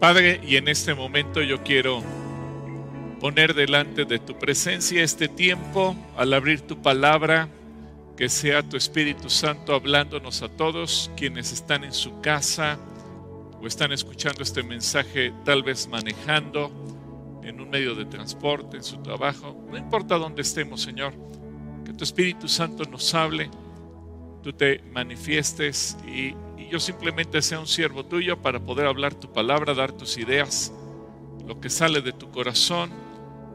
Padre, y en este momento yo quiero poner delante de tu presencia este tiempo al abrir tu palabra, que sea tu Espíritu Santo hablándonos a todos quienes están en su casa o están escuchando este mensaje, tal vez manejando en un medio de transporte, en su trabajo, no importa dónde estemos, Señor, que tu Espíritu Santo nos hable, tú te manifiestes y, yo simplemente sea un siervo tuyo para poder hablar tu palabra, dar tus ideas, lo que sale de tu corazón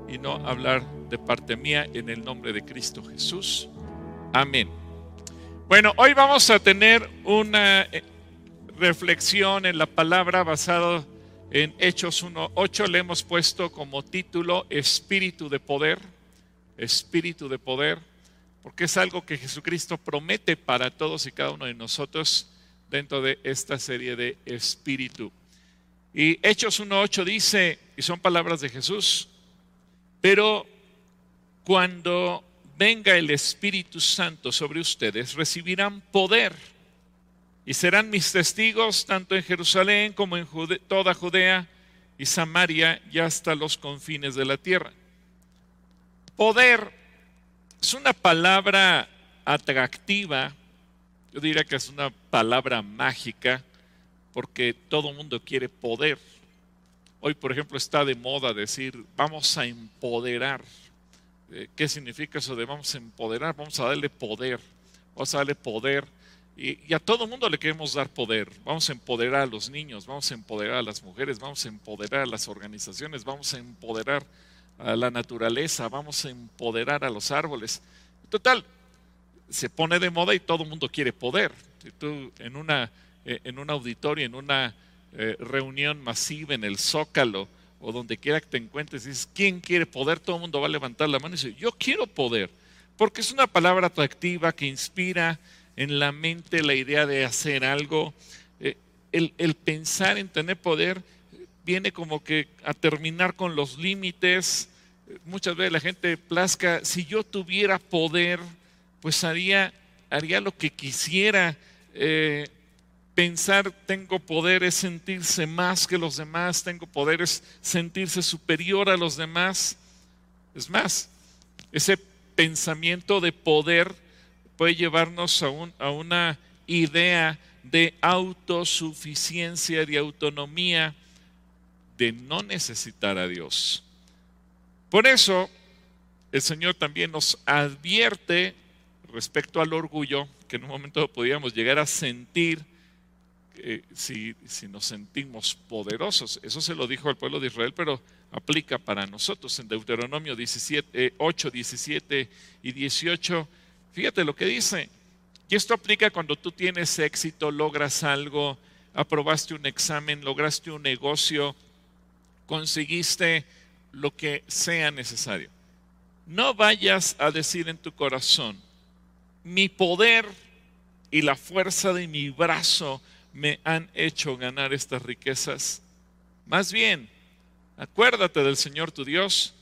y no hablar de parte mía en el nombre de Cristo Jesús. Amén. Bueno, hoy vamos a tener una eh, reflexión en la palabra basada en Hechos 1.8. Le hemos puesto como título Espíritu de Poder. Espíritu de Poder. Porque es algo que Jesucristo promete para todos y cada uno de nosotros dentro de esta serie de Espíritu. Y Hechos 1.8 dice, y son palabras de Jesús, pero cuando venga el Espíritu Santo sobre ustedes, recibirán poder y serán mis testigos tanto en Jerusalén como en toda Judea y Samaria y hasta los confines de la tierra. Poder es una palabra atractiva, yo diría que es una palabra mágica, porque todo el mundo quiere poder. Hoy, por ejemplo, está de moda decir, vamos a empoderar. Eh, ¿Qué significa eso de vamos a empoderar? Vamos a darle poder. Vamos a darle poder. Y, a todo mundo le queremos dar poder. Vamos a empoderar a los niños, vamos a empoderar a las mujeres, vamos a empoderar a las organizaciones, vamos a empoderar a la naturaleza, vamos a empoderar a los árboles. Total, se pone de moda y todo el mundo quiere poder. Si tú en, una, eh, en un auditorio, en una eh, reunión masiva en el Zócalo o donde quiera que te encuentres, dices, ¿quién quiere poder? Todo el mundo va a levantar la mano y dice, yo quiero poder, porque es una palabra atractiva que inspira en la mente la idea de hacer algo. Eh, el, el pensar en tener poder viene como que a terminar con los límites. Muchas veces la gente plazca, si yo tuviera poder, pues haría, haría lo que quisiera. Eh, Pensar tengo poder es sentirse más que los demás, tengo poder es sentirse superior a los demás. Es más, ese pensamiento de poder puede llevarnos a, a una idea de autosuficiencia, de autonomía, de no necesitar a Dios. Por eso, el Señor también nos advierte respecto al orgullo, que en un momento podíamos llegar a sentir eh, si, nos sentimos poderosos. Eso se lo dijo al pueblo de Israel, pero aplica para nosotros en Deuteronomio 17, 8, 17 y 18. Fíjate lo que dice. Y esto aplica cuando tú tienes éxito, logras algo, aprobaste un examen, lograste un negocio, conseguiste lo que sea necesario. No vayas a decir en tu corazón, mi poder y la fuerza de mi brazo me han hecho ganar estas riquezas. Más bien, acuérdate del Señor tu Dios,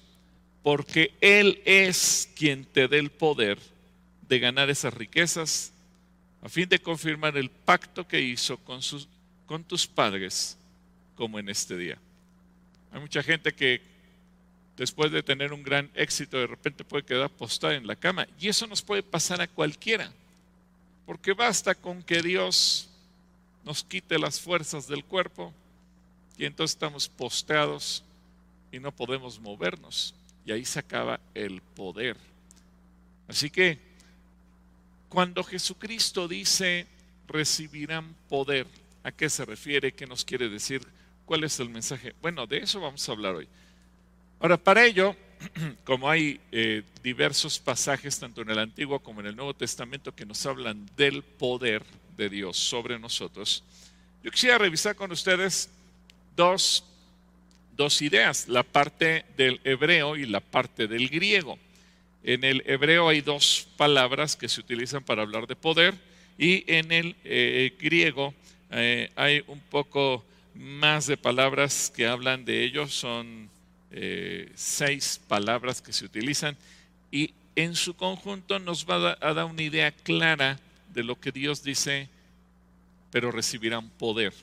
porque Él es quien te dé el poder de ganar esas riquezas, a fin de confirmar el pacto que hizo con, sus, con tus padres, como en este día. Hay mucha gente que después de tener un gran éxito de repente puede quedar postada en la cama, y eso nos puede pasar a cualquiera, porque basta con que Dios nos quite las fuerzas del cuerpo y entonces estamos posteados y no podemos movernos. Y ahí se acaba el poder. Así que cuando Jesucristo dice recibirán poder, ¿a qué se refiere? ¿Qué nos quiere decir? ¿Cuál es el mensaje? Bueno, de eso vamos a hablar hoy. Ahora, para ello, como hay eh, diversos pasajes, tanto en el Antiguo como en el Nuevo Testamento, que nos hablan del poder, de Dios sobre nosotros, yo quisiera revisar con ustedes dos, dos ideas, la parte del hebreo y la parte del griego. En el hebreo hay dos palabras que se utilizan para hablar de poder y en el eh, griego eh, hay un poco más de palabras que hablan de ello, son eh, seis palabras que se utilizan y en su conjunto nos va a dar una idea clara de lo que Dios dice, pero recibirán poder.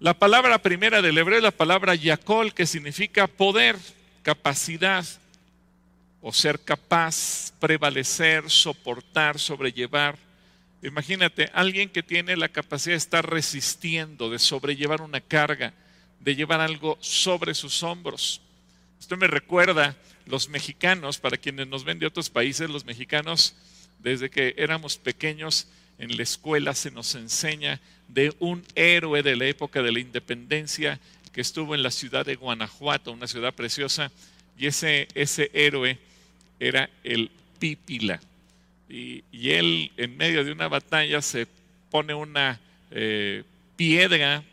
La palabra primera del hebreo es la palabra yakol, que significa poder, capacidad, o ser capaz, prevalecer, soportar, sobrellevar. Imagínate, alguien que tiene la capacidad de estar resistiendo, de sobrellevar una carga, de llevar algo sobre sus hombros. Esto me recuerda los mexicanos, para quienes nos ven de otros países, los mexicanos, desde que éramos pequeños, en la escuela se nos enseña de un héroe de la época de la independencia que estuvo en la ciudad de Guanajuato, una ciudad preciosa, y ese, ese héroe era el Pípila. Y, él en medio de una batalla se pone una eh, piedra,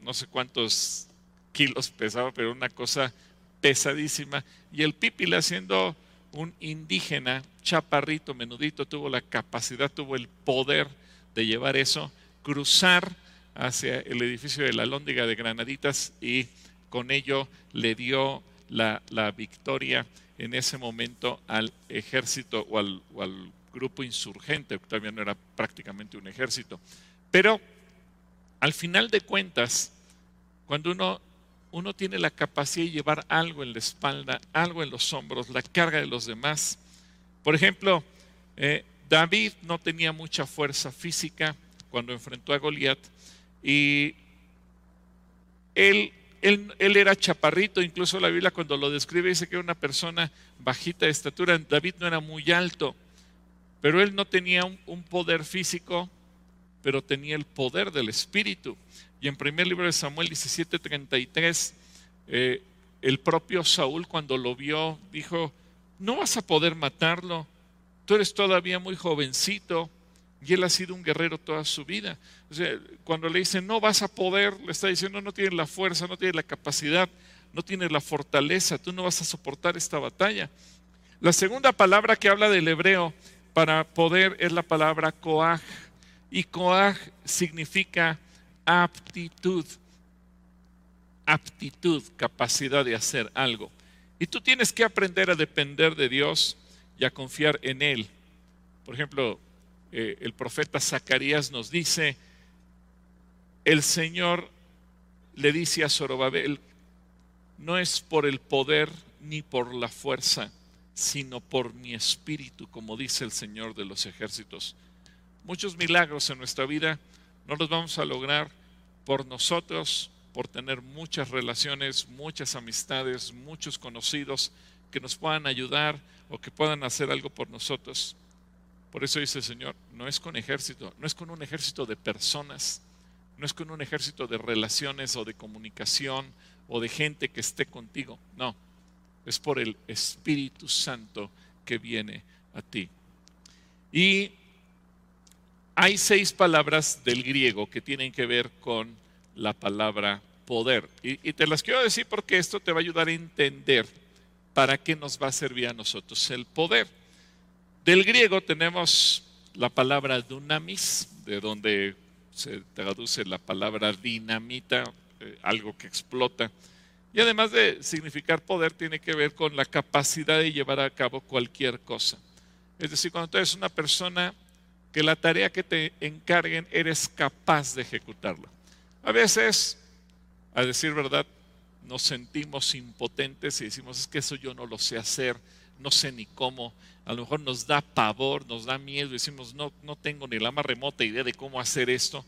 no sé cuántos kilos pesaba, pero una cosa pesadísima. Y el Pípila siendo un indígena, chaparrito, menudito, tuvo la capacidad, tuvo el poder de llevar eso, cruzar hacia el edificio de la Lóndiga de Granaditas y con ello le dio la, victoria en ese momento al ejército o al, o al grupo insurgente, todavía no era prácticamente un ejército. Pero al final de cuentas, cuando uno uno tiene la capacidad de llevar algo en la espalda, algo en los hombros, la carga de los demás. Por ejemplo, eh, David no tenía mucha fuerza física cuando enfrentó a Goliat y él, él, él, era chaparrito, incluso la Biblia cuando lo describe dice que era una persona bajita de estatura. David no era muy alto, pero él no tenía un poder físico, pero tenía el poder del Espíritu. Y en primer libro de Samuel 17:33, eh, el propio Saúl cuando lo vio dijo, no vas a poder matarlo, tú eres todavía muy jovencito y él ha sido un guerrero toda su vida. Cuando le dice, no vas a poder, le está diciendo, no tienes la fuerza, no tienes la capacidad, no tienes la fortaleza, tú no vas a soportar esta batalla. La segunda palabra que habla del hebreo para poder es la palabra coaj. Y coaj significa aptitud. Aptitud, capacidad de hacer algo. Y tú tienes que aprender a depender de Dios y a confiar en Él. Por ejemplo, eh, el profeta Zacarías nos dice, el Señor le dice a Zorobabel, no es por el poder ni por la fuerza, sino por mi espíritu, como dice el Señor de los ejércitos. Muchos milagros en nuestra vida no los vamos a lograr por nosotros, por tener muchas relaciones, muchas amistades, muchos conocidos que nos puedan ayudar o que puedan hacer algo por nosotros. Por eso dice el Señor, no es con ejército, no es con un ejército de personas, no es con un ejército de relaciones o de comunicación o de gente que esté contigo, no, es por el Espíritu Santo que viene a ti. Y hay seis palabras del griego que tienen que ver con la palabra poder. Y, te las quiero decir porque esto te va a ayudar a entender para qué nos va a servir a nosotros el poder. Del griego tenemos la palabra dunamis, de donde se traduce la palabra dinamita, eh, algo que explota. Y además de significar poder, tiene que ver con la capacidad de llevar a cabo cualquier cosa. Es decir, cuando tú eres una persona que la tarea que te encarguen eres capaz de ejecutarla. A veces, a decir verdad, nos sentimos impotentes y decimos, es que eso yo no lo sé hacer, no sé ni cómo. A lo mejor nos da pavor, nos da miedo, decimos, no, no tengo ni la más remota idea de cómo hacer esto.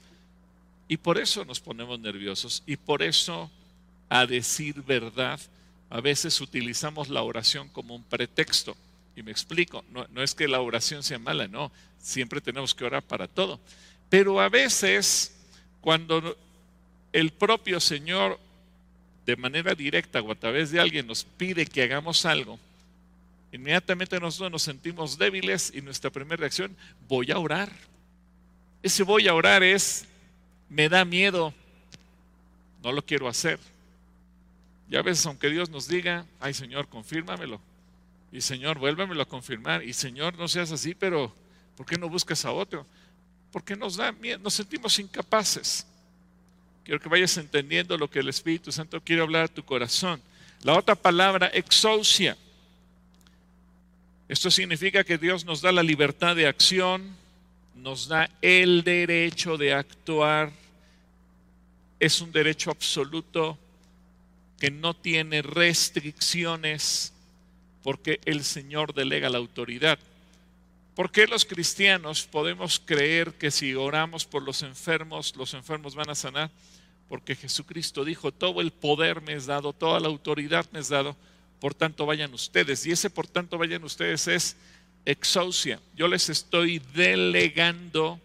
Y por eso nos ponemos nerviosos y por eso, a decir verdad, a veces utilizamos la oración como un pretexto. Y me explico, no, es que la oración sea mala, no, siempre tenemos que orar para todo. Pero a veces, cuando el propio Señor, de manera directa o a través de alguien, nos pide que hagamos algo, inmediatamente nosotros nos sentimos débiles y nuestra primera reacción, voy a orar. Ese voy a orar es, me da miedo, no lo quiero hacer. Y a veces, aunque Dios nos diga, ay Señor, confírmamelo. Y Señor, vuélvemelo a confirmar. Y Señor, no seas así, pero ¿Por qué no buscas a otro? Porque nos da miedo, nos sentimos incapaces. Quiero que vayas entendiendo lo que el Espíritu Santo quiere hablar a tu corazón. La otra palabra, exousia. Esto significa que Dios nos da la libertad de acción, nos da el derecho de actuar. es un derecho absoluto que no tiene restricciones porque el Señor delega la autoridad. ¿Por qué los cristianos podemos creer que si oramos por los enfermos, los enfermos van a sanar? Porque Jesucristo dijo, todo el poder me es dado, toda la autoridad me es dado, por tanto vayan ustedes. Y ese por tanto vayan ustedes es exousia. Yo les estoy delegando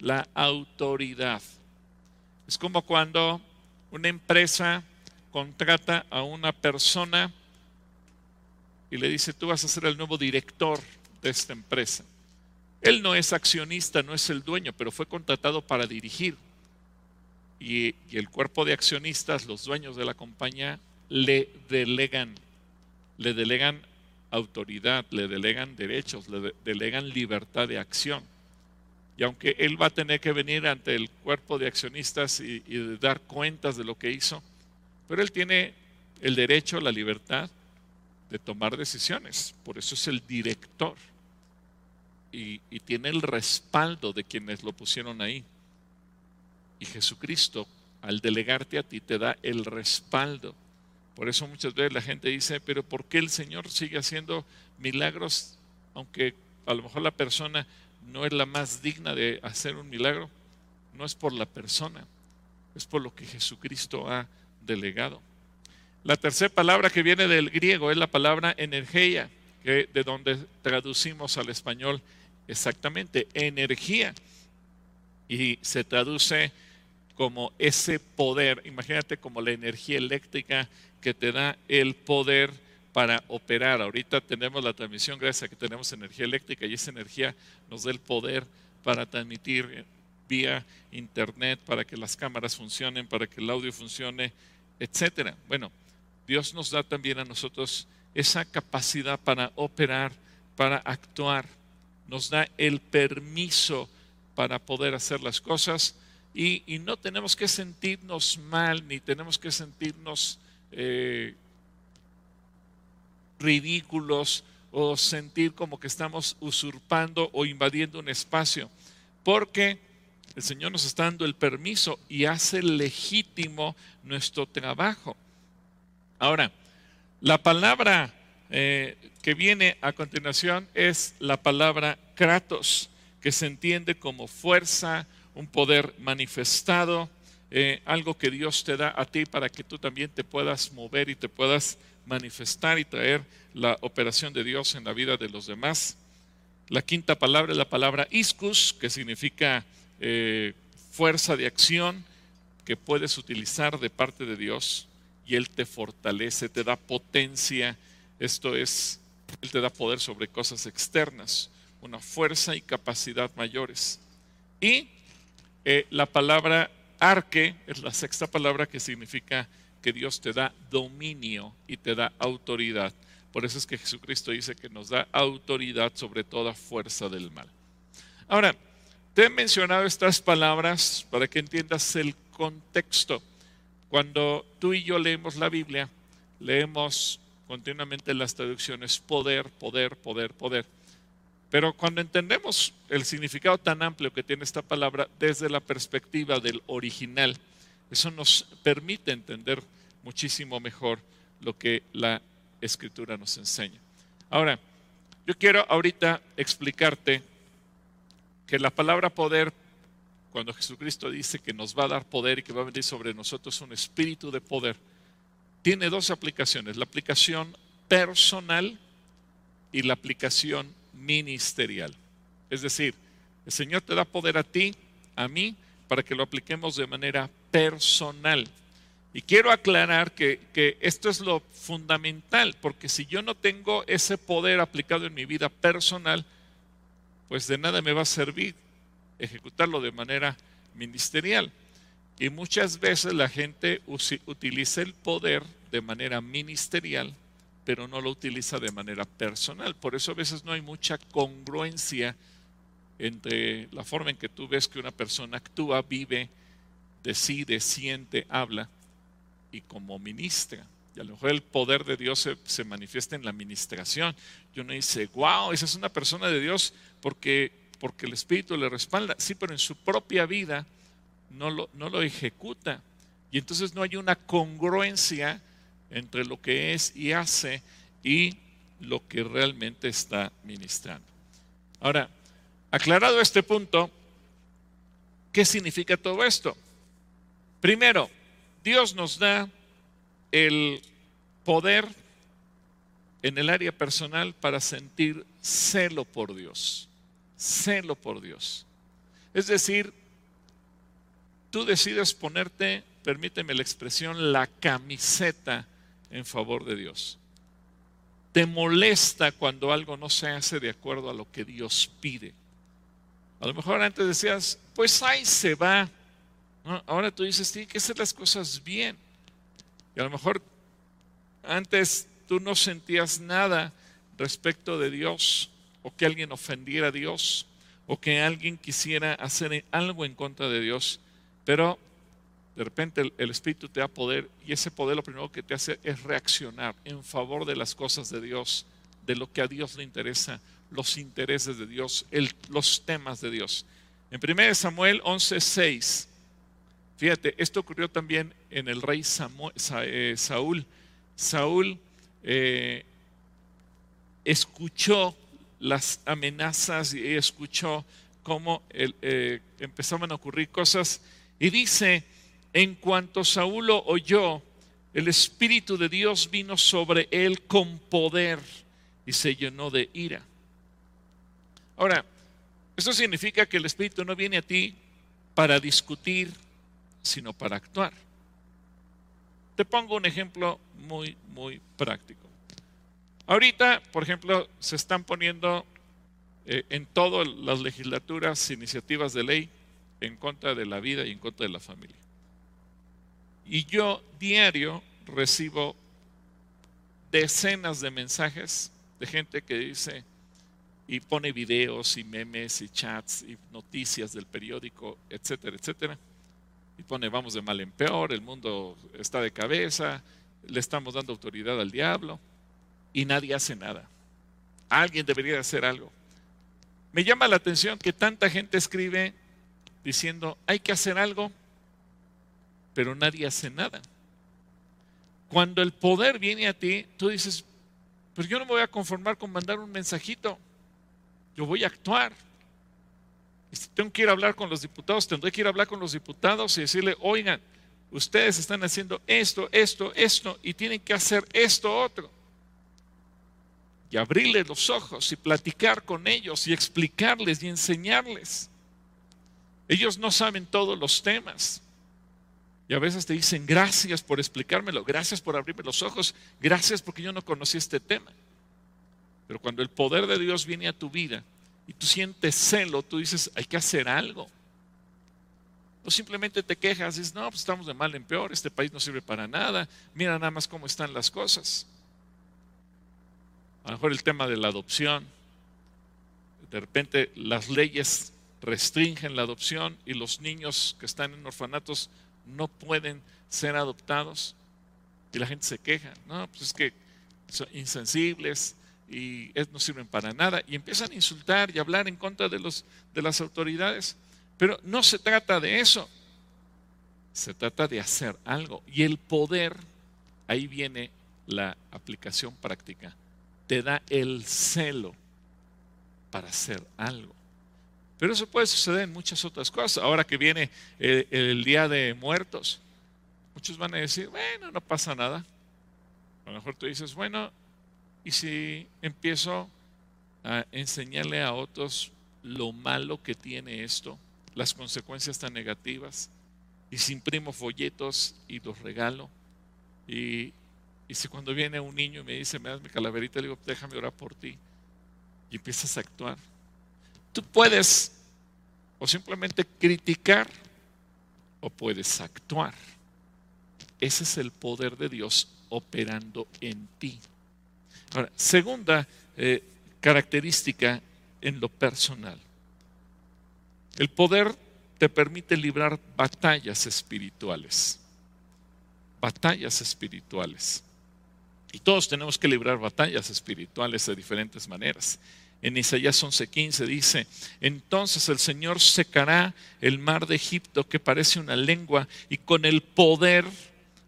la autoridad. Es como cuando una empresa contrata a una persona y le dice, tú vas a ser el nuevo director de esta empresa. Él no es accionista, no es el dueño, pero fue contratado para dirigir. Y, el cuerpo de accionistas, los dueños de la compañía, le delegan, le delegan autoridad, le delegan derechos, le delegan libertad de acción. Y aunque él va a tener que venir ante el cuerpo de accionistas y, dar cuentas de lo que hizo, pero él tiene el derecho, la libertad de tomar decisiones. Por eso es el director. Y, y, tiene el respaldo de quienes lo pusieron ahí. Y Jesucristo, al delegarte a ti, te da el respaldo. Por eso muchas veces la gente dice, pero ¿por qué el Señor sigue haciendo milagros aunque a lo mejor la persona no es la más digna de hacer un milagro, no es por la persona, es por lo que Jesucristo ha delegado. La tercera palabra que viene del griego es la palabra energía, que de donde traducimos al español exactamente energía y se traduce como ese poder, imagínate como la energía eléctrica que te da el poder para operar. Ahorita tenemos la transmisión gracias a que tenemos energía eléctrica y esa energía nos da el poder para transmitir vía internet, para que las cámaras funcionen, para que el audio funcione, etcétera. Bueno, Dios nos da también a nosotros esa capacidad para operar, para actuar. Nos da el permiso para poder hacer las cosas y, no tenemos que sentirnos mal ni tenemos que sentirnos eh, ridículos o sentir como que estamos usurpando o invadiendo un espacio, porque el Señor nos está dando el permiso y hace legítimo nuestro trabajo. Ahora, la palabra eh, que viene a continuación es la palabra kratos, que se entiende como fuerza, un poder manifestado, eh, algo que Dios te da a ti para que tú también te puedas mover y te puedas manifestar y traer la operación de Dios en la vida de los demás. La quinta palabra es la palabra iscus, que significa eh, fuerza de acción que puedes utilizar de parte de Dios y Él te fortalece, te da potencia. Esto es, Él te da poder sobre cosas externas, una fuerza y capacidad mayores. Y eh, la palabra arque es la sexta palabra que significa que Dios te da dominio y te da autoridad. Por eso es que Jesucristo dice que nos da autoridad sobre toda fuerza del mal. Ahora, te he mencionado estas palabras para que entiendas el contexto. Cuando tú y yo leemos la Biblia, leemos continuamente las traducciones poder, poder, poder, poder. Pero cuando entendemos el significado tan amplio que tiene esta palabra desde la perspectiva del original, eso nos permite entender muchísimo mejor lo que la escritura nos enseña. Ahora, yo quiero ahorita explicarte que la palabra poder, cuando Jesucristo dice que nos va a dar poder y que va a venir sobre nosotros un espíritu de poder, tiene dos aplicaciones, la aplicación personal y la aplicación ministerial. Es decir, el Señor te da poder a ti, a mí, para que lo apliquemos de manera personal. Y quiero aclarar que, esto es lo fundamental, porque si yo no tengo ese poder aplicado en mi vida personal, pues de nada me va a servir ejecutarlo de manera ministerial. Y muchas veces la gente utiliza el poder de manera ministerial, pero no lo utiliza de manera personal. Por eso a veces no hay mucha congruencia entre la forma en que tú ves que una persona actúa, vive, decide, siente, habla y como ministra. Y a lo mejor el poder de Dios se, manifiesta en la administración. Y uno dice, wow, esa es una persona de Dios porque, porque el Espíritu le respalda. Sí, pero en su propia vida no lo, no lo ejecuta. Y entonces no hay una congruencia entre lo que es y hace y lo que realmente está ministrando. Ahora, aclarado este punto, ¿qué significa todo esto? Primero, Dios nos da el poder en el área personal para sentir celo por Dios, celo por Dios. Es decir, tú decides ponerte, permíteme la expresión, la camiseta en favor de Dios. Te molesta cuando algo no se hace de acuerdo a lo que Dios pide. A lo mejor antes decías, pues ahí se va. Ahora tú dices, tiene que hacer las cosas bien. Y a lo mejor antes tú no sentías nada respecto de Dios o que alguien ofendiera a Dios o que alguien quisiera hacer algo en contra de Dios, pero de repente el, Espíritu te da poder y ese poder lo primero que te hace es reaccionar en favor de las cosas de Dios, de lo que a Dios le interesa, los intereses de Dios, los temas de Dios. En 1 Samuel 11:6, fíjate, esto ocurrió también en el rey eh, Saúl. Saúl eh, escuchó las amenazas y escuchó cómo eh, empezaban a ocurrir cosas. Y dice, en cuanto Saúl lo oyó, el Espíritu de Dios vino sobre él con poder y se llenó de ira. Ahora, esto significa que el Espíritu no viene a ti para discutir, sino para actuar. Te pongo un ejemplo muy, muy práctico. Ahorita, por ejemplo, se están poniendo eh, en todas las legislaturas iniciativas de ley en contra de la vida y en contra de la familia. Y yo diario recibo decenas de mensajes de gente que dice y pone videos y memes y chats y noticias del periódico, etcétera, etcétera y pone vamos de mal en peor, el mundo está de cabeza, le estamos dando autoridad al diablo y nadie hace nada. Alguien debería hacer algo. Me llama la atención que tanta gente escribe diciendo hay que hacer algo, pero nadie hace nada. Cuando el poder viene a ti, tú dices, pero yo no me voy a conformar con mandar un mensajito, yo voy a actuar si tengo que ir a hablar con los diputados, tendré que ir a hablar con los diputados y decirle, oigan, ustedes están haciendo esto, esto, esto, y tienen que hacer esto, otro. Y abrirles los ojos y platicar con ellos y explicarles y enseñarles. Ellos no saben todos los temas. Y a veces te dicen, gracias por explicármelo, gracias por abrirme los ojos, gracias porque yo no conocí este tema. Pero cuando el poder de Dios viene a tu vida, y tú sientes celo, tú dices, hay que hacer algo. No simplemente te quejas, dices, no, pues estamos de mal en peor, este país no sirve para nada, mira nada más cómo están las cosas. A lo mejor el tema de la adopción, de repente las leyes restringen la adopción y los niños que están en orfanatos no pueden ser adoptados y la gente se queja, no, pues es que son insensibles, y no sirven para nada y empiezan a insultar y hablar en contra de, los, de las autoridades. Pero no se trata de eso, se trata de hacer algo. Y el poder, ahí viene la aplicación práctica, te da el celo para hacer algo. Pero eso puede suceder en muchas otras cosas. Ahora que viene el, el Día de Muertos, muchos van a decir, bueno, no pasa nada. A lo mejor tú dices, bueno, y si empiezo a enseñarle a otros lo malo que tiene esto, las consecuencias tan negativas, y si imprimo folletos y los regalo, y, si cuando viene un niño y me dice, me das mi calaverita, le digo, déjame orar por ti, y empiezas a actuar. Tú puedes o simplemente criticar o puedes actuar. Ese es el poder de Dios operando en ti segunda eh, característica en lo personal. El poder te permite librar batallas espirituales. Batallas espirituales. Y todos tenemos que librar batallas espirituales de diferentes maneras. En Isaías 11:15 dice, entonces el Señor secará el mar de Egipto que parece una lengua y con el poder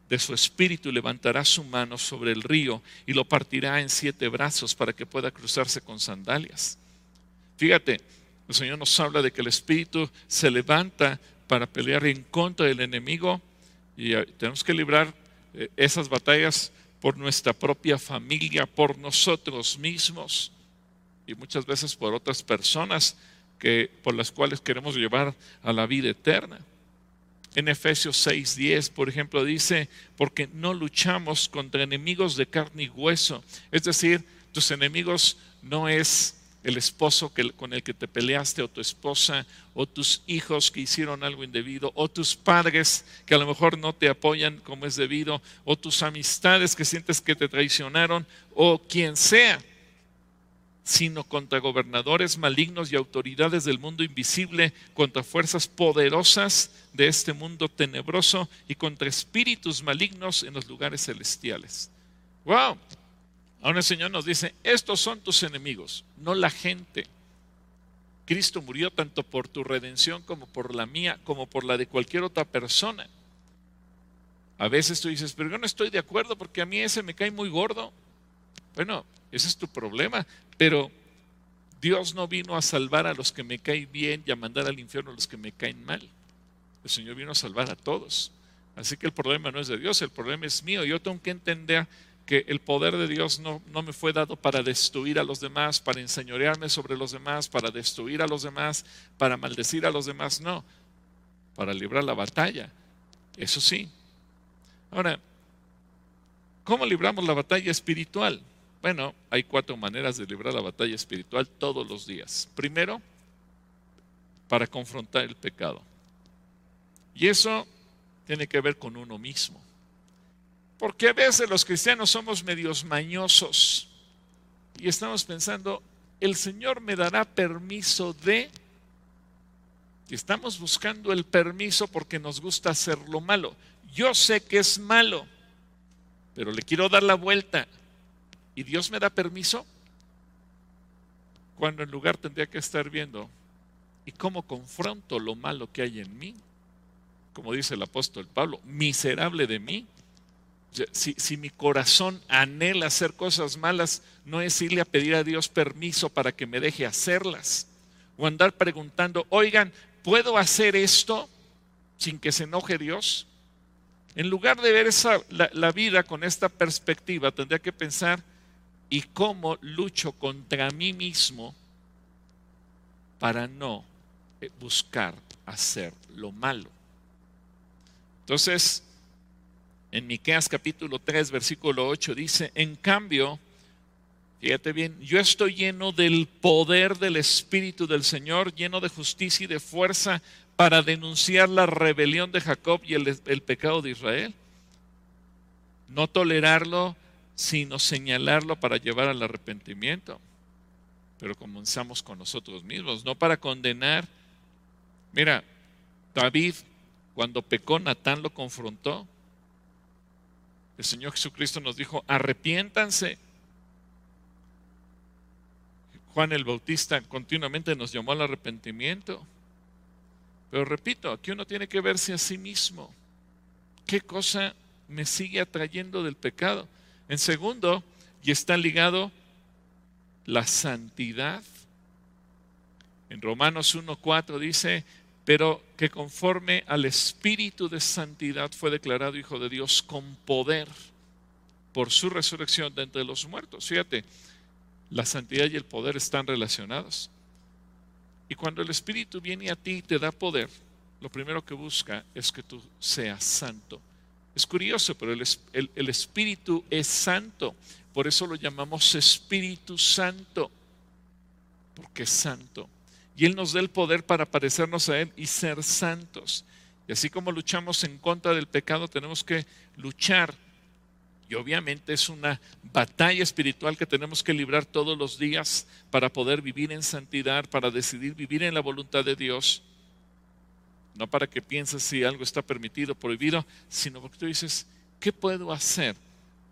de su espíritu levantará su mano sobre el río y lo partirá en siete brazos para que pueda cruzarse con sandalias. Fíjate, el Señor nos habla de que el espíritu se levanta para pelear en contra del enemigo y eh, tenemos que librar eh, esas batallas por nuestra propia familia, por nosotros mismos y muchas veces por otras personas que, por las cuales queremos llevar a la vida eterna. En Efesios 6:10, por ejemplo, dice, porque no luchamos contra enemigos de carne y hueso. Es decir, tus enemigos no es el esposo que, con el que te peleaste o tu esposa o tus hijos que hicieron algo indebido o tus padres que a lo mejor no te apoyan como es debido o tus amistades que sientes que te traicionaron o quien sea sino contra gobernadores malignos y autoridades del mundo invisible, contra fuerzas poderosas de este mundo tenebroso y contra espíritus malignos en los lugares celestiales. ¡Wow! Ahora el Señor nos dice, estos son tus enemigos, no la gente. Cristo murió tanto por tu redención como por la mía, como por la de cualquier otra persona. A veces tú dices, pero yo no estoy de acuerdo porque a mí ese me cae muy gordo. Bueno, ese es tu problema. Pero Dios no vino a salvar a los que me caen bien y a mandar al infierno a los que me caen mal. El Señor vino a salvar a todos. Así que el problema no es de Dios, el problema es mío. Yo tengo que entender que el poder de Dios no, no, me fue dado para destruir a los demás, para enseñorearme sobre los demás, para destruir a los demás, para maldecir a los demás, no, para librar la batalla. Eso sí. Ahora, ¿cómo libramos la batalla espiritual? Bueno, hay cuatro maneras de librar la batalla espiritual todos los días. Primero, para confrontar el pecado. Y eso tiene que ver con uno mismo. Porque a veces los cristianos somos medios mañosos y estamos pensando, el Señor me dará permiso de... Y estamos buscando el permiso porque nos gusta hacer lo malo. Yo sé que es malo, pero le quiero dar la vuelta ¿Y Dios me da permiso? Cuando en lugar tendría que estar viendo, ¿y cómo confronto lo malo que hay en mí? Como dice el apóstol Pablo, miserable de mí. Si, mi corazón anhela hacer cosas malas, no es irle a pedir a Dios permiso para que me deje hacerlas. O andar preguntando, oigan, ¿puedo hacer esto sin que se enoje Dios? En lugar de ver esa, la, la vida con esta perspectiva, tendría que pensar, y cómo lucho contra mí mismo para no eh, buscar hacer lo malo. Entonces, en Miqueas capítulo 3, versículo 8 dice, en cambio, fíjate bien, yo estoy lleno del poder del Espíritu del Señor, lleno de justicia y de fuerza para denunciar la rebelión de Jacob y el, el pecado de Israel. No tolerarlo, sino señalarlo para llevar al arrepentimiento. Pero comenzamos con nosotros mismos, no para condenar. Mira, David, cuando pecó, Natán lo confrontó. El Señor Jesucristo nos dijo, arrepiéntanse. Juan el Bautista continuamente nos llamó al arrepentimiento. Pero repito, aquí uno tiene que verse a sí mismo. ¿Qué cosa me sigue atrayendo del pecado? En segundo, y está ligado la santidad. En Romanos 1.4 dice, pero que conforme al espíritu de santidad fue declarado Hijo de Dios con poder por su resurrección de entre los muertos. Fíjate, la santidad y el poder están relacionados. Y cuando el Espíritu viene a ti y te da poder, lo primero que busca es que tú seas santo. Es curioso, pero el, Espíritu es santo. Por eso lo llamamos Espíritu Santo, porque es santo. Y Él nos da el poder para parecernos a Él y ser santos. Y así como luchamos en contra del pecado, tenemos que luchar. Y obviamente es una batalla espiritual que tenemos que librar todos los días para poder vivir en santidad, para decidir vivir en la voluntad de Dios no para que pienses si algo está permitido, prohibido, sino porque tú dices, ¿qué puedo hacer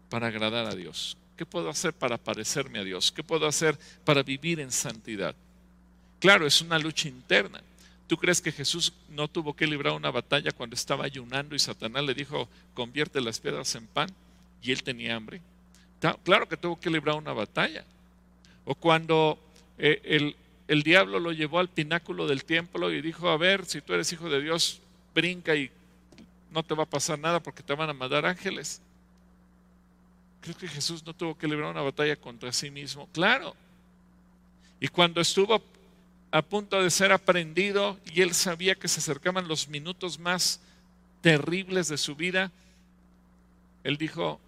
para agradar a Dios? ¿Qué puedo hacer para parecerme a Dios? ¿Qué puedo hacer para vivir en santidad? Claro, es una lucha interna. ¿Tú crees que Jesús no tuvo que librar una batalla cuando estaba ayunando y Satanás le dijo, convierte las piedras en pan? Y él tenía hambre. Claro que tuvo que librar una batalla. O cuando eh, el, el diablo lo llevó al pináculo del templo y dijo, a ver, si tú eres hijo de Dios, brinca y no te va a pasar nada porque te van a mandar ángeles. Creo que Jesús no tuvo que librar una batalla contra sí mismo. Claro. Y cuando estuvo a punto de ser aprendido y él sabía que se acercaban los minutos más terribles de su vida, él dijo,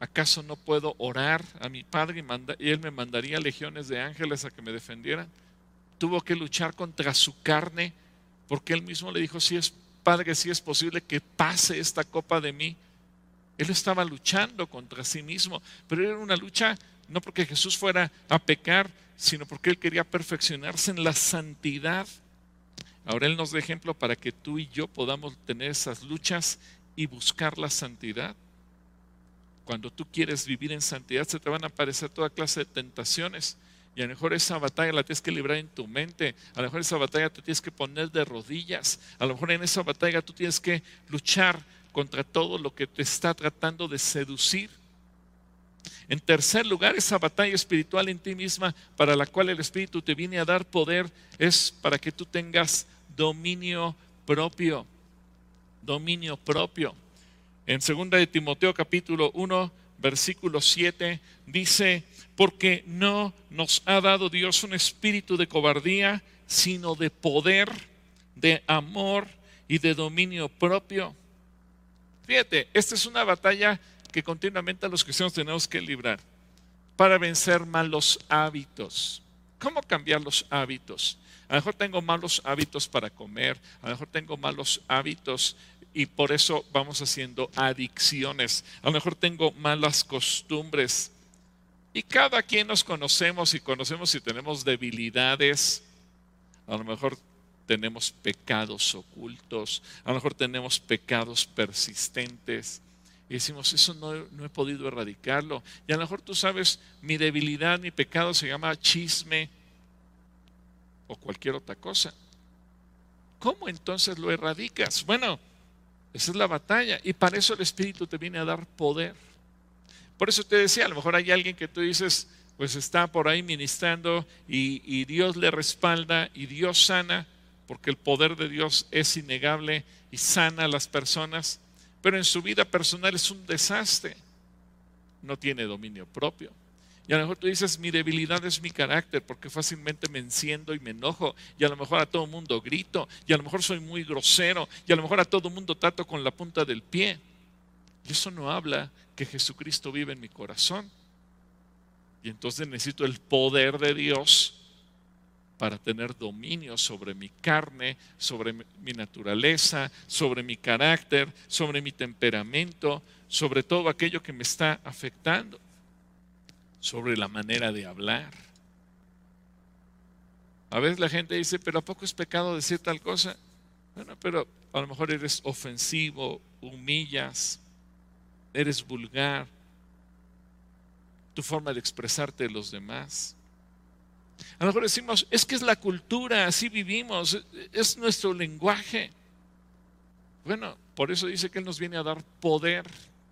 ¿acaso no puedo orar a mi Padre y, él me mandaría legiones de ángeles a que me defendieran? Tuvo que luchar contra su carne porque él mismo le dijo, si es Padre, si es posible que pase esta copa de mí. Él estaba luchando contra sí mismo, pero era una lucha no porque Jesús fuera a pecar, sino porque Él quería perfeccionarse en la santidad. Ahora Él nos da ejemplo para que tú y yo podamos tener esas luchas y buscar la santidad. Cuando tú quieres vivir en santidad se te van a aparecer toda clase de tentaciones. Y a lo mejor esa batalla la tienes que librar en tu mente. A lo mejor esa batalla te tienes que poner de rodillas. A lo mejor en esa batalla tú tienes que luchar contra todo lo que te está tratando de seducir. En tercer lugar, esa batalla espiritual en ti misma para la cual el Espíritu te viene a dar poder es para que tú tengas dominio propio. Dominio propio. En 2 de Timoteo capítulo 1, versículo 7 dice, porque no nos ha dado Dios un espíritu de cobardía, sino de poder, de amor y de dominio propio. Fíjate, esta es una batalla que continuamente los cristianos tenemos que librar para vencer malos hábitos. ¿Cómo cambiar los hábitos? A lo mejor tengo malos hábitos para comer, a lo mejor tengo malos hábitos y por eso vamos haciendo adicciones. A lo mejor tengo malas costumbres. Y cada quien nos conocemos y conocemos si tenemos debilidades. A lo mejor tenemos pecados ocultos, a lo mejor tenemos pecados persistentes. Y decimos, eso no, no, he podido erradicarlo. Y a lo mejor tú sabes, mi debilidad, mi pecado se llama chisme o cualquier otra cosa. ¿Cómo entonces lo erradicas? Bueno, esa es la batalla. Y para eso el Espíritu te viene a dar poder. Por eso te decía, a lo mejor hay alguien que tú dices, pues está por ahí ministrando y, y Dios le respalda y Dios sana porque el poder de Dios es innegable y sana a las personas, pero en su vida personal es un desastre. No tiene dominio propio. Y a lo mejor tú dices, mi debilidad es mi carácter, porque fácilmente me enciendo y me enojo, y a lo mejor a todo el mundo grito, y a lo mejor soy muy grosero, y a lo mejor a todo el mundo trato con la punta del pie. Y eso no habla que Jesucristo vive en mi corazón. Y entonces necesito el poder de Dios para tener dominio sobre mi carne, sobre mi naturaleza, sobre mi carácter, sobre mi temperamento, sobre todo aquello que me está afectando, sobre la manera de hablar. A veces la gente dice, pero ¿a poco es pecado decir tal cosa? Bueno, pero a lo mejor eres ofensivo, humillas, eres vulgar, tu forma de expresarte de los demás. A lo mejor decimos, es que es la cultura, así vivimos, es nuestro lenguaje. Bueno, por eso dice que Él nos viene a dar poder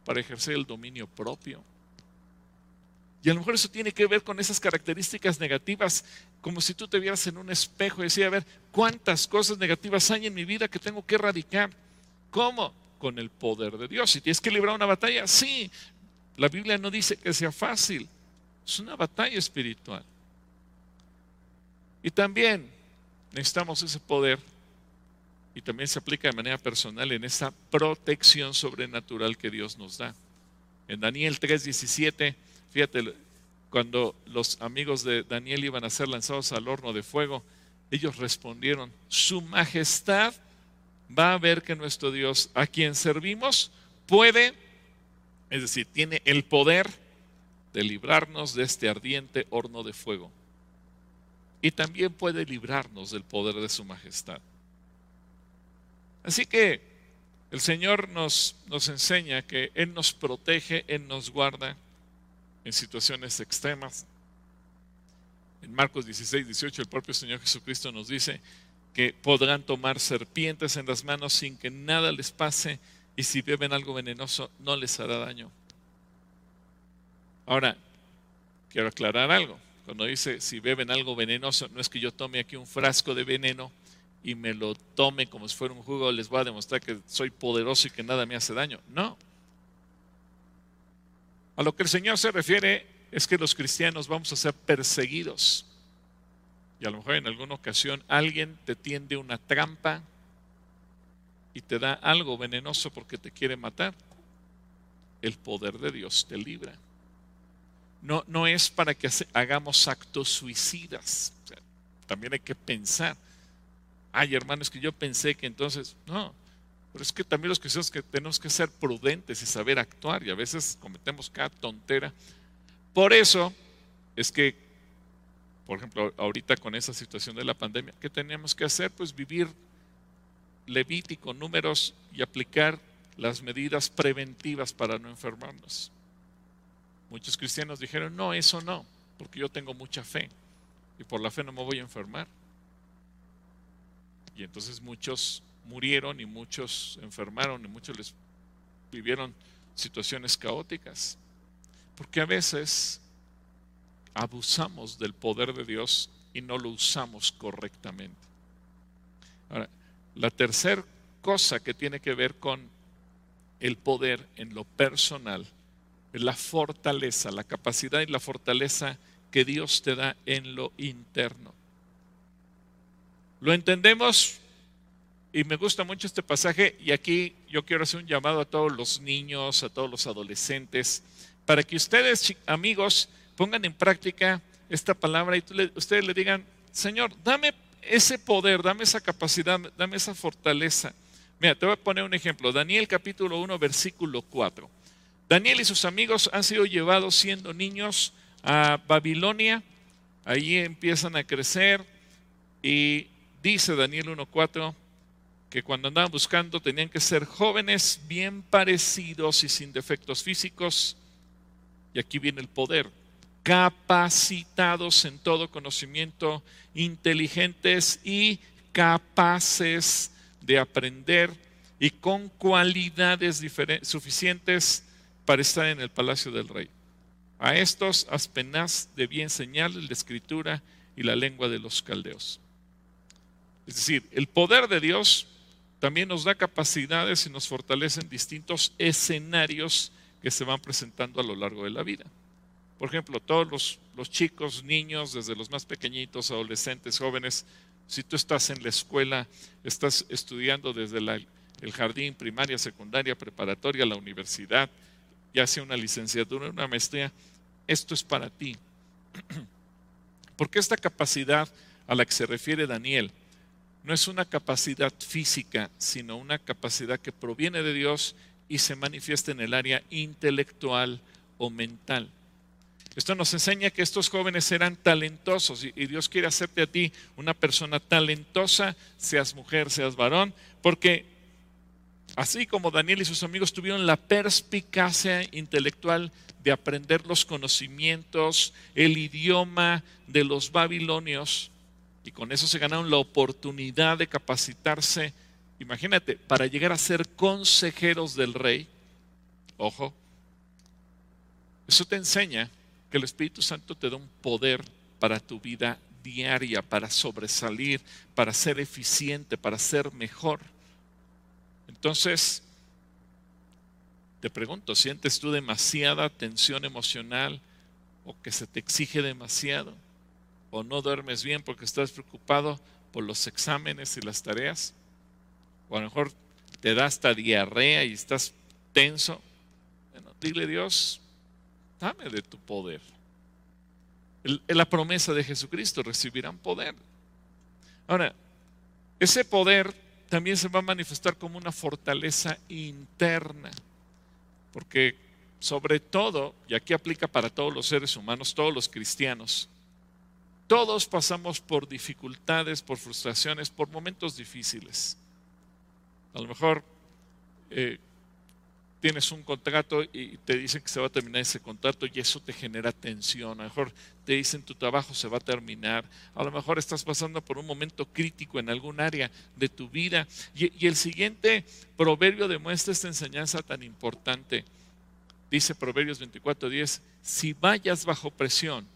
para ejercer el dominio propio. Y a lo mejor eso tiene que ver con esas características negativas, como si tú te vieras en un espejo y decías, a ver, ¿cuántas cosas negativas hay en mi vida que tengo que erradicar? ¿Cómo? Con el poder de Dios. Si tienes que librar una batalla, sí. La Biblia no dice que sea fácil. Es una batalla espiritual. Y también necesitamos ese poder y también se aplica de manera personal en esa protección sobrenatural que Dios nos da. En Daniel 3:17, fíjate, cuando los amigos de Daniel iban a ser lanzados al horno de fuego, ellos respondieron, su majestad va a ver que nuestro Dios, a quien servimos, puede, es decir, tiene el poder de librarnos de este ardiente horno de fuego y también puede librarnos del poder de su majestad. Así que el Señor nos, nos enseña que Él nos protege, Él nos guarda, en situaciones extremas. En Marcos 16, 18 el propio Señor Jesucristo nos dice que podrán tomar serpientes en las manos sin que nada les pase y si beben algo venenoso no les hará daño. Ahora, quiero aclarar algo. Cuando dice si beben algo venenoso, no es que yo tome aquí un frasco de veneno y me lo tome como si fuera un jugo, les voy a demostrar que soy poderoso y que nada me hace daño. No. A lo que el Señor se refiere es que los cristianos vamos a ser perseguidos. Y a lo mejor en alguna ocasión alguien te tiende una trampa y te da algo venenoso porque te quiere matar. El poder de Dios te libra. No, no es para que hagamos actos suicidas. también hay que pensar. Ay, hermano, es que yo pensé que entonces, no. Pero es que también los cristianos que tenemos que ser prudentes y saber actuar y a veces cometemos cada tontera. Por eso es que, por ejemplo, ahorita con esa situación de la pandemia, ¿qué teníamos que hacer? Pues vivir levítico, números y aplicar las medidas preventivas para no enfermarnos. Muchos cristianos dijeron, no, eso no, porque yo tengo mucha fe y por la fe no me voy a enfermar. Y entonces muchos murieron y muchos enfermaron y muchos les vivieron situaciones caóticas. Porque a veces abusamos del poder de Dios y no lo usamos correctamente. Ahora, la tercera cosa que tiene que ver con el poder en lo personal la fortaleza, la capacidad y la fortaleza que Dios te da en lo interno. Lo entendemos y me gusta mucho este pasaje y aquí yo quiero hacer un llamado a todos los niños, a todos los adolescentes, para que ustedes, amigos, pongan en práctica esta palabra y ustedes le digan, Señor, dame ese poder, dame esa capacidad, dame esa fortaleza. Mira, te voy a poner un ejemplo. Daniel capítulo 1, versículo 4. Daniel y sus amigos han sido llevados siendo niños a Babilonia. Allí empiezan a crecer y dice Daniel 1.4 que cuando andaban buscando tenían que ser jóvenes bien parecidos y sin defectos físicos. Y aquí viene el poder. Capacitados en todo conocimiento, inteligentes y capaces de aprender y con cualidades suficientes para estar en el palacio del rey. A estos aspenas debía enseñarles la escritura y la lengua de los caldeos. Es decir, el poder de Dios también nos da capacidades y nos fortalece en distintos escenarios que se van presentando a lo largo de la vida. Por ejemplo, todos los, los chicos, niños, desde los más pequeñitos, adolescentes, jóvenes, si tú estás en la escuela, estás estudiando desde el jardín, primaria, secundaria, preparatoria, la universidad, ya sea una licenciatura, una maestría, esto es para ti. Porque esta capacidad a la que se refiere Daniel no es una capacidad física, sino una capacidad que proviene de Dios y se manifiesta en el área intelectual o mental. Esto nos enseña que estos jóvenes eran talentosos y, Dios quiere hacerte a ti una persona talentosa, seas mujer, seas varón, porque Así como Daniel y sus amigos tuvieron la perspicacia intelectual de aprender los conocimientos, el idioma de los babilonios, y con eso se ganaron la oportunidad de capacitarse, imagínate, para llegar a ser consejeros del rey. Ojo, eso te enseña que el Espíritu Santo te da un poder para tu vida diaria, para sobresalir, para ser eficiente, para ser mejor. Entonces, te pregunto, ¿sientes tú demasiada tensión emocional o que se te exige demasiado? ¿O no duermes bien porque estás preocupado por los exámenes y las tareas? ¿O a lo mejor te da hasta diarrea y estás tenso? Bueno, dile Dios, dame de tu poder. En la promesa de Jesucristo recibirán poder. Ahora, ese poder también se va a manifestar como una fortaleza interna. Porque sobre todo, y aquí aplica para todos los seres humanos, todos los cristianos, todos pasamos por dificultades, por frustraciones, por momentos difíciles. A lo mejor eh, tienes un contrato y te dicen que se va a terminar ese contrato y eso te genera tensión. A lo mejor te dicen tu trabajo se va a terminar. A lo mejor estás pasando por un momento crítico en algún área de tu vida. Y, el siguiente proverbio demuestra esta enseñanza tan importante. Dice Proverbios 24:10, si vayas bajo presión,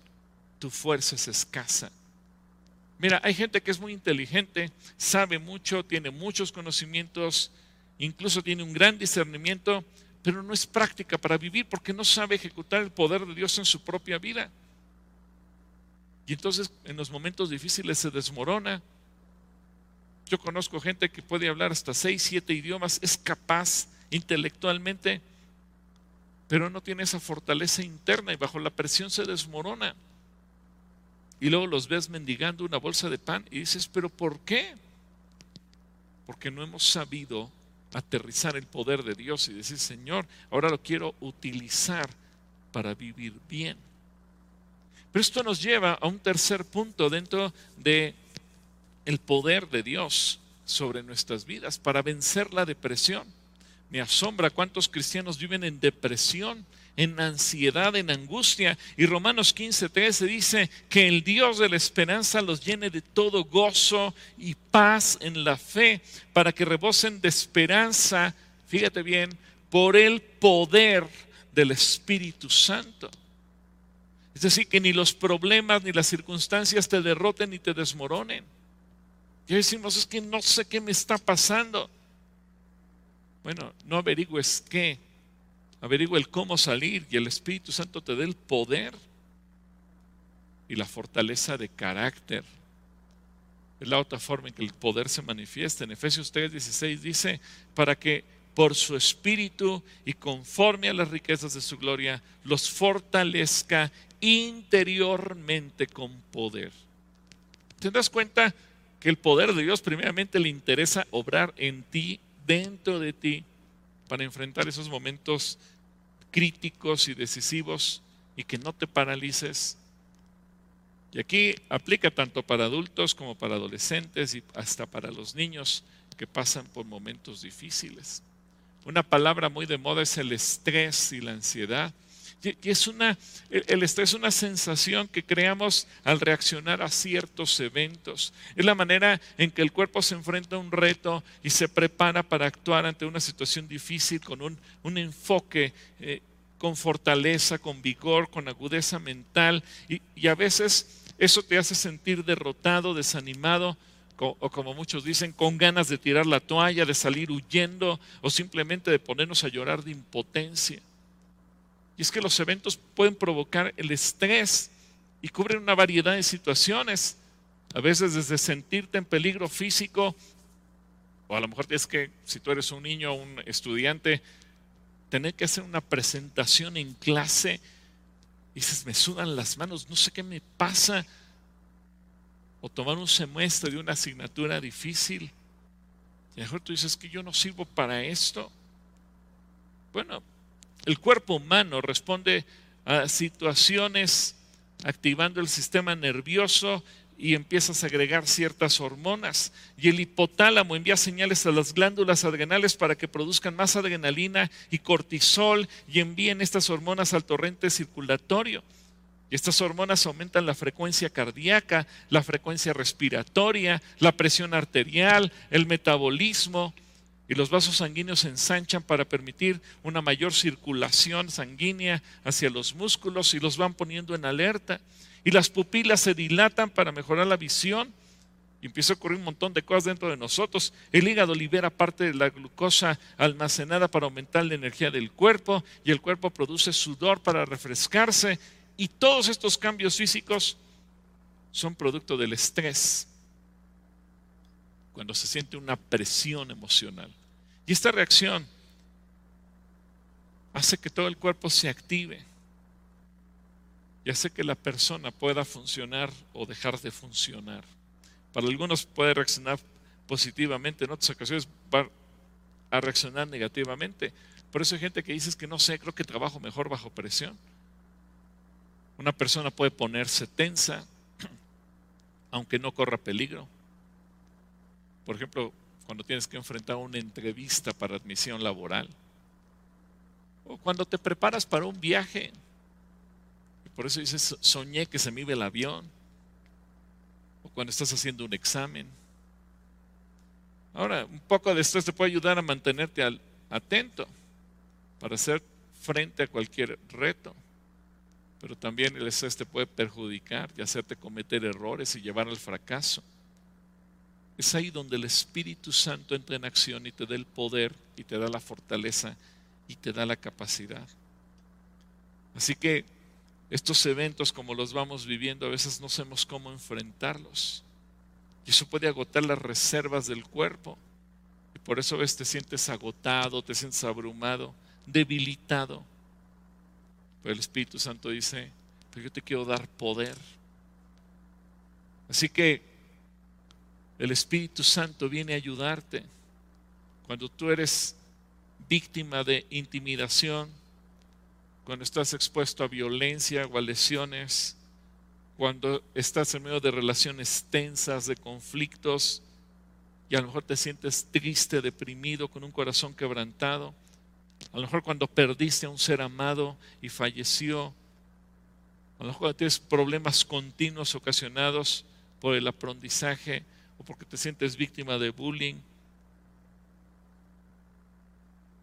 tu fuerza es escasa. Mira, hay gente que es muy inteligente, sabe mucho, tiene muchos conocimientos, incluso tiene un gran discernimiento, pero no es práctica para vivir porque no sabe ejecutar el poder de Dios en su propia vida. Y entonces en los momentos difíciles se desmorona. Yo conozco gente que puede hablar hasta seis, siete idiomas, es capaz intelectualmente, pero no tiene esa fortaleza interna y bajo la presión se desmorona. Y luego los ves mendigando una bolsa de pan y dices, pero ¿por qué? Porque no hemos sabido aterrizar el poder de Dios y decir, Señor, ahora lo quiero utilizar para vivir bien. Pero esto nos lleva a un tercer punto dentro de el poder de Dios sobre nuestras vidas para vencer la depresión. Me asombra cuántos cristianos viven en depresión en ansiedad, en angustia. Y Romanos 15:13 dice que el Dios de la esperanza los llene de todo gozo y paz en la fe, para que rebosen de esperanza, fíjate bien, por el poder del Espíritu Santo. Es decir, que ni los problemas ni las circunstancias te derroten ni te desmoronen. Y decimos, es que no sé qué me está pasando. Bueno, no averigües qué, averigua el cómo salir y el Espíritu Santo te dé el poder y la fortaleza de carácter. Es la otra forma en que el poder se manifiesta. En Efesios 3:16 dice, para que por su espíritu y conforme a las riquezas de su gloria, los fortalezca interiormente con poder. ¿Te das cuenta que el poder de Dios primeramente le interesa obrar en ti, dentro de ti, para enfrentar esos momentos críticos y decisivos y que no te paralices. Y aquí aplica tanto para adultos como para adolescentes y hasta para los niños que pasan por momentos difíciles. Una palabra muy de moda es el estrés y la ansiedad. Y es una, el es una sensación que creamos al reaccionar a ciertos eventos. Es la manera en que el cuerpo se enfrenta a un reto y se prepara para actuar ante una situación difícil con un, un enfoque, eh, con fortaleza, con vigor, con agudeza mental. Y a veces eso te hace sentir derrotado, desanimado, o como muchos dicen, con ganas de tirar la toalla, de salir huyendo o simplemente de ponernos a llorar de impotencia. Y es que los eventos pueden provocar el estrés y cubren una variedad de situaciones. A veces desde sentirte en peligro físico, o a lo mejor es que si tú eres un niño o un estudiante, tener que hacer una presentación en clase y dices, me sudan las manos, no sé qué me pasa. O tomar un semestre de una asignatura difícil. Y mejor tú dices que yo no sirvo para esto. Bueno, el cuerpo humano responde a situaciones activando el sistema nervioso y empieza a segregar ciertas hormonas. Y el hipotálamo envía señales a las glándulas adrenales para que produzcan más adrenalina y cortisol y envíen estas hormonas al torrente circulatorio. Y estas hormonas aumentan la frecuencia cardíaca, la frecuencia respiratoria, la presión arterial, el metabolismo y los vasos sanguíneos se ensanchan para permitir una mayor circulación sanguínea hacia los músculos y los van poniendo en alerta. Y las pupilas se dilatan para mejorar la visión y empieza a ocurrir un montón de cosas dentro de nosotros. El hígado libera parte de la glucosa almacenada para aumentar la energía del cuerpo y el cuerpo produce sudor para refrescarse. Y todos estos cambios físicos son producto del estrés, cuando se siente una presión emocional. Y esta reacción hace que todo el cuerpo se active y hace que la persona pueda funcionar o dejar de funcionar. Para algunos puede reaccionar positivamente, en otras ocasiones va a reaccionar negativamente. Por eso hay gente que dice que no sé, creo que trabajo mejor bajo presión. Una persona puede ponerse tensa, aunque no corra peligro. Por ejemplo, cuando tienes que enfrentar una entrevista para admisión laboral. O cuando te preparas para un viaje. Y por eso dices, soñé que se me iba el avión. O cuando estás haciendo un examen. Ahora, un poco de estrés te puede ayudar a mantenerte atento para hacer frente a cualquier reto. Pero también el estrés te puede perjudicar y hacerte cometer errores y llevar al fracaso. Es ahí donde el Espíritu Santo entra en acción y te da el poder y te da la fortaleza y te da la capacidad. Así que estos eventos como los vamos viviendo a veces no sabemos cómo enfrentarlos. Y eso puede agotar las reservas del cuerpo. Y por eso a veces te sientes agotado, te sientes abrumado, debilitado. Pero el Espíritu Santo dice, pero yo te quiero dar poder. Así que el Espíritu Santo viene a ayudarte. Cuando tú eres víctima de intimidación, cuando estás expuesto a violencia o a lesiones, cuando estás en medio de relaciones tensas, de conflictos, y a lo mejor te sientes triste, deprimido, con un corazón quebrantado, a lo mejor cuando perdiste a un ser amado y falleció, a lo mejor cuando tienes problemas continuos ocasionados por el aprendizaje o porque te sientes víctima de bullying,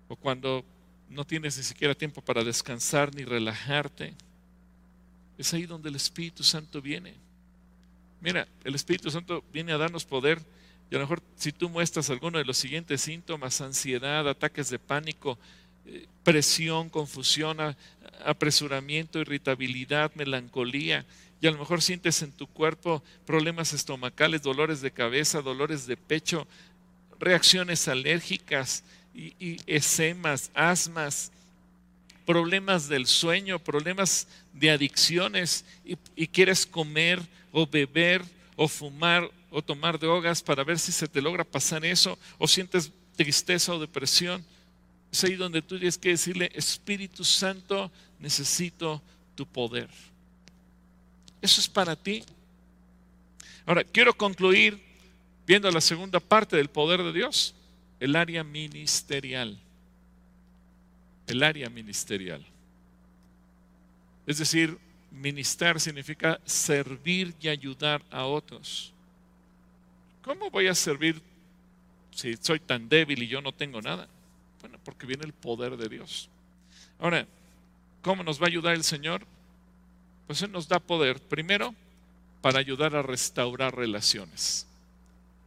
o cuando no tienes ni siquiera tiempo para descansar ni relajarte, es ahí donde el Espíritu Santo viene. Mira, el Espíritu Santo viene a darnos poder y a lo mejor si tú muestras alguno de los siguientes síntomas, ansiedad, ataques de pánico, eh, presión, confusión, apresuramiento, irritabilidad, melancolía, y a lo mejor sientes en tu cuerpo problemas estomacales, dolores de cabeza, dolores de pecho, reacciones alérgicas y, y esemas, asmas, problemas del sueño, problemas de adicciones y, quieres comer o beber o fumar o tomar drogas para ver si se te logra pasar eso o sientes tristeza o depresión. Es ahí donde tú tienes que decirle, Espíritu Santo, necesito tu poder. Eso es para ti. Ahora, quiero concluir viendo la segunda parte del poder de Dios, el área ministerial. El área ministerial. Es decir, ministrar significa servir y ayudar a otros. ¿Cómo voy a servir si soy tan débil y yo no tengo nada? Bueno, porque viene el poder de Dios. Ahora, ¿cómo nos va a ayudar el Señor? Pues Él nos da poder, primero, para ayudar a restaurar relaciones.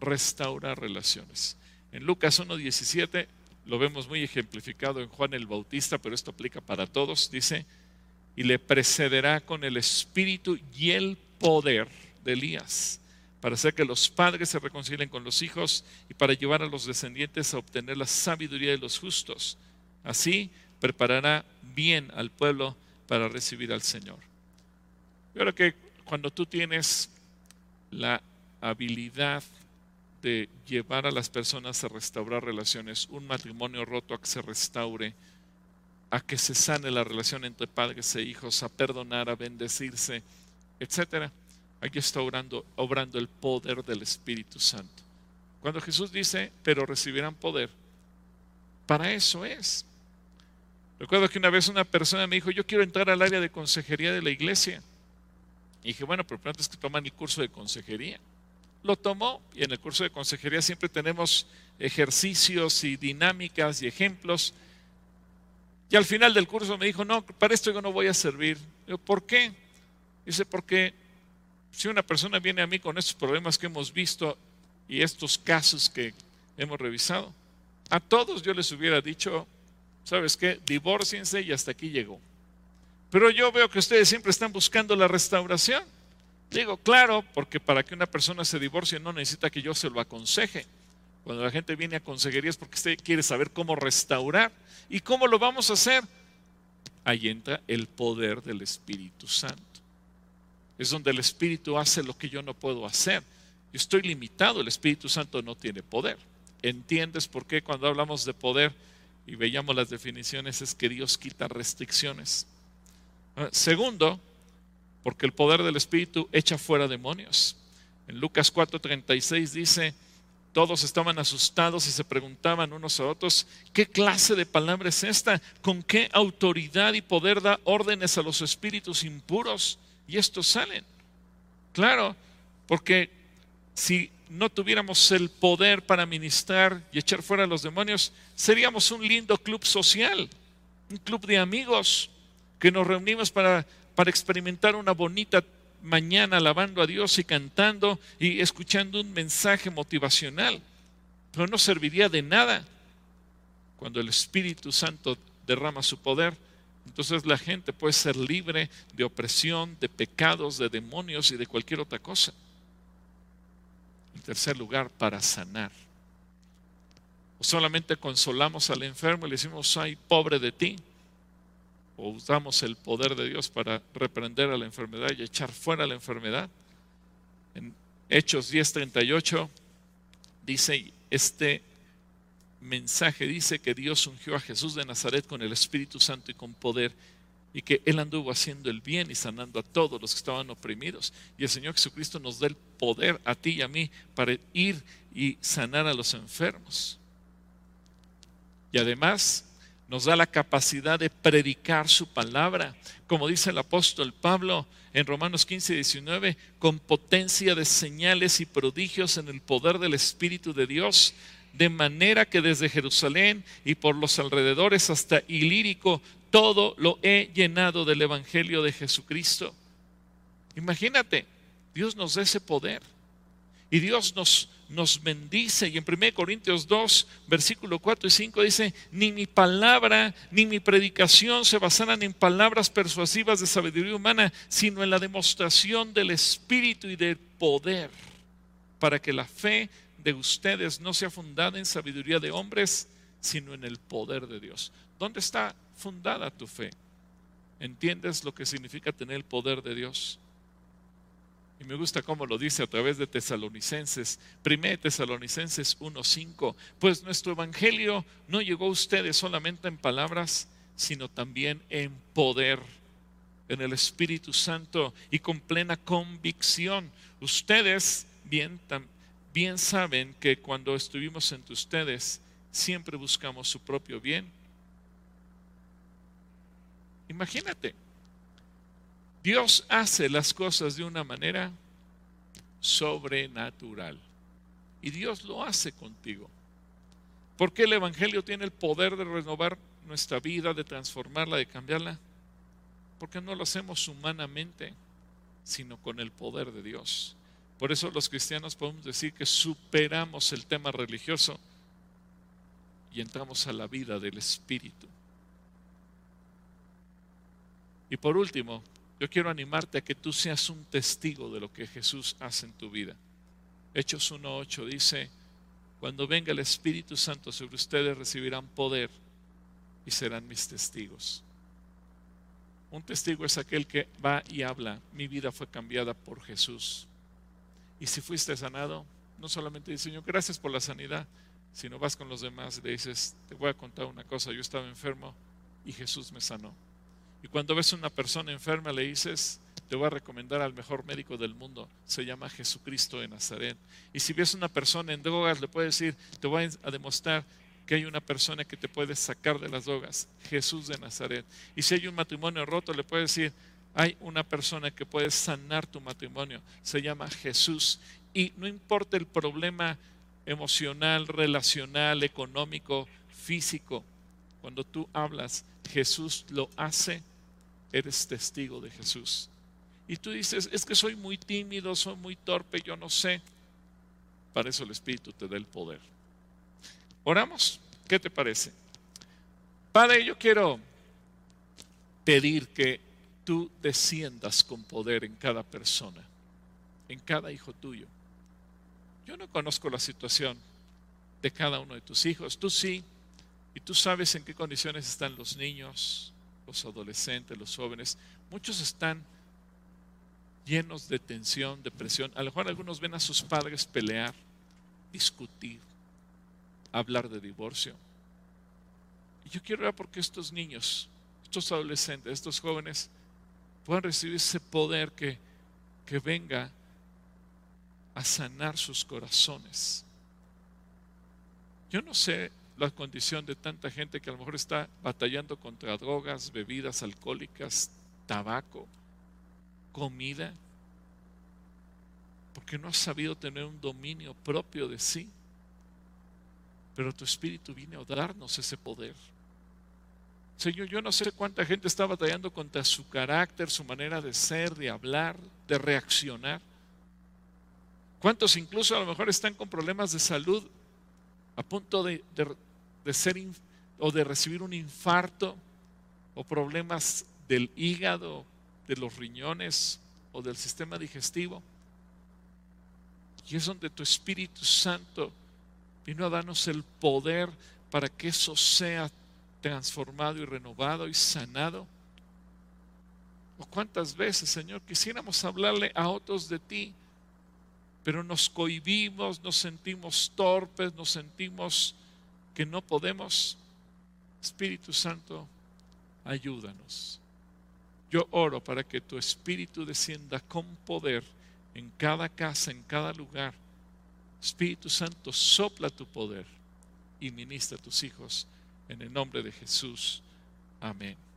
Restaurar relaciones. En Lucas 1.17 lo vemos muy ejemplificado en Juan el Bautista, pero esto aplica para todos. Dice, y le precederá con el espíritu y el poder de Elías, para hacer que los padres se reconcilien con los hijos y para llevar a los descendientes a obtener la sabiduría de los justos. Así preparará bien al pueblo para recibir al Señor. Yo creo que cuando tú tienes la habilidad de llevar a las personas a restaurar relaciones, un matrimonio roto a que se restaure, a que se sane la relación entre padres e hijos, a perdonar, a bendecirse, etcétera. Aquí está obrando, obrando el poder del Espíritu Santo. Cuando Jesús dice, pero recibirán poder, para eso es. Recuerdo que una vez una persona me dijo, yo quiero entrar al área de consejería de la iglesia. Y dije, bueno, pero antes que toman el curso de consejería. Lo tomó y en el curso de consejería siempre tenemos ejercicios y dinámicas y ejemplos. Y al final del curso me dijo, no, para esto yo no voy a servir. Yo, ¿por qué? Dice, porque si una persona viene a mí con estos problemas que hemos visto y estos casos que hemos revisado, a todos yo les hubiera dicho, ¿sabes qué? Divórciense y hasta aquí llegó. Pero yo veo que ustedes siempre están buscando la restauración. Digo, claro, porque para que una persona se divorcie no necesita que yo se lo aconseje. Cuando la gente viene a consejería es porque usted quiere saber cómo restaurar. ¿Y cómo lo vamos a hacer? Ahí entra el poder del Espíritu Santo. Es donde el Espíritu hace lo que yo no puedo hacer. Yo estoy limitado, el Espíritu Santo no tiene poder. ¿Entiendes por qué cuando hablamos de poder y veíamos las definiciones es que Dios quita restricciones? Ah, segundo, porque el poder del Espíritu echa fuera demonios. En Lucas 4:36 dice, Todos estaban asustados y se preguntaban unos a otros, ¿qué clase de palabra es esta? ¿Con qué autoridad y poder da órdenes a los espíritus impuros? Y estos salen. Claro, porque si no tuviéramos el poder para ministrar y echar fuera a los demonios, seríamos un lindo club social, un club de amigos que nos reunimos para, para experimentar una bonita mañana alabando a Dios y cantando y escuchando un mensaje motivacional. Pero no serviría de nada cuando el Espíritu Santo derrama su poder. Entonces la gente puede ser libre de opresión, de pecados, de demonios y de cualquier otra cosa. En tercer lugar, para sanar. Solamente consolamos al enfermo y le decimos, ay, pobre de ti usamos el poder de Dios para reprender a la enfermedad y echar fuera la enfermedad. En Hechos 10:38 dice, este mensaje dice que Dios ungió a Jesús de Nazaret con el Espíritu Santo y con poder y que Él anduvo haciendo el bien y sanando a todos los que estaban oprimidos. Y el Señor Jesucristo nos da el poder a ti y a mí para ir y sanar a los enfermos. Y además nos da la capacidad de predicar su palabra, como dice el apóstol Pablo en Romanos 15 y 19, con potencia de señales y prodigios en el poder del Espíritu de Dios, de manera que desde Jerusalén y por los alrededores hasta Ilírico, todo lo he llenado del Evangelio de Jesucristo. Imagínate, Dios nos da ese poder. Y Dios nos, nos bendice. Y en 1 Corintios 2, versículo 4 y 5 dice, ni mi palabra ni mi predicación se basarán en palabras persuasivas de sabiduría humana, sino en la demostración del Espíritu y del poder, para que la fe de ustedes no sea fundada en sabiduría de hombres, sino en el poder de Dios. ¿Dónde está fundada tu fe? ¿Entiendes lo que significa tener el poder de Dios? Y me gusta cómo lo dice a través de Tesalonicenses, 1 Tesalonicenses 1.5, pues nuestro Evangelio no llegó a ustedes solamente en palabras, sino también en poder, en el Espíritu Santo y con plena convicción. Ustedes bien, bien saben que cuando estuvimos entre ustedes, siempre buscamos su propio bien. Imagínate, Dios hace las cosas de una manera sobrenatural. Y Dios lo hace contigo. Porque el Evangelio tiene el poder de renovar nuestra vida, de transformarla, de cambiarla. Porque no lo hacemos humanamente, sino con el poder de Dios. Por eso los cristianos podemos decir que superamos el tema religioso y entramos a la vida del Espíritu. Y por último, yo quiero animarte a que tú seas un testigo de lo que Jesús hace en tu vida. Hechos 1.8 dice, cuando venga el Espíritu Santo sobre ustedes recibirán poder y serán mis testigos. Un testigo es aquel que va y habla, mi vida fue cambiada por Jesús. Y si fuiste sanado, no solamente dice, Señor, gracias por la sanidad, sino vas con los demás y le dices, te voy a contar una cosa, yo estaba enfermo y Jesús me sanó. Y cuando ves a una persona enferma le dices, te voy a recomendar al mejor médico del mundo, se llama Jesucristo de Nazaret. Y si ves a una persona en drogas, le puedes decir, te voy a demostrar que hay una persona que te puede sacar de las drogas, Jesús de Nazaret. Y si hay un matrimonio roto, le puedes decir, hay una persona que puede sanar tu matrimonio, se llama Jesús. Y no importa el problema emocional, relacional, económico, físico, cuando tú hablas, Jesús lo hace eres testigo de Jesús. Y tú dices, es que soy muy tímido, soy muy torpe, yo no sé. Para eso el Espíritu te da el poder. Oramos, ¿qué te parece? Padre, yo quiero pedir que tú desciendas con poder en cada persona, en cada hijo tuyo. Yo no conozco la situación de cada uno de tus hijos, tú sí, y tú sabes en qué condiciones están los niños, los adolescentes, los jóvenes, muchos están llenos de tensión, depresión. A lo mejor algunos ven a sus padres pelear, discutir, hablar de divorcio. Y yo quiero ver porque estos niños, estos adolescentes, estos jóvenes puedan recibir ese poder que, que venga a sanar sus corazones. Yo no sé la condición de tanta gente que a lo mejor está batallando contra drogas, bebidas alcohólicas, tabaco, comida, porque no ha sabido tener un dominio propio de sí. Pero tu espíritu viene a darnos ese poder. Señor, yo no sé cuánta gente está batallando contra su carácter, su manera de ser, de hablar, de reaccionar. ¿Cuántos incluso a lo mejor están con problemas de salud a punto de, de ser o de recibir un infarto o problemas del hígado, de los riñones o del sistema digestivo? Y es donde tu Espíritu Santo vino a darnos el poder para que eso sea transformado y renovado y sanado. ¿O cuántas veces, Señor, quisiéramos hablarle a otros de ti, pero nos cohibimos, nos sentimos torpes, nos sentimos que no podemos? Espíritu Santo, ayúdanos. Yo oro para que tu Espíritu descienda con poder en cada casa, en cada lugar. Espíritu Santo, sopla tu poder y ministra a tus hijos en el nombre de Jesús. Amén.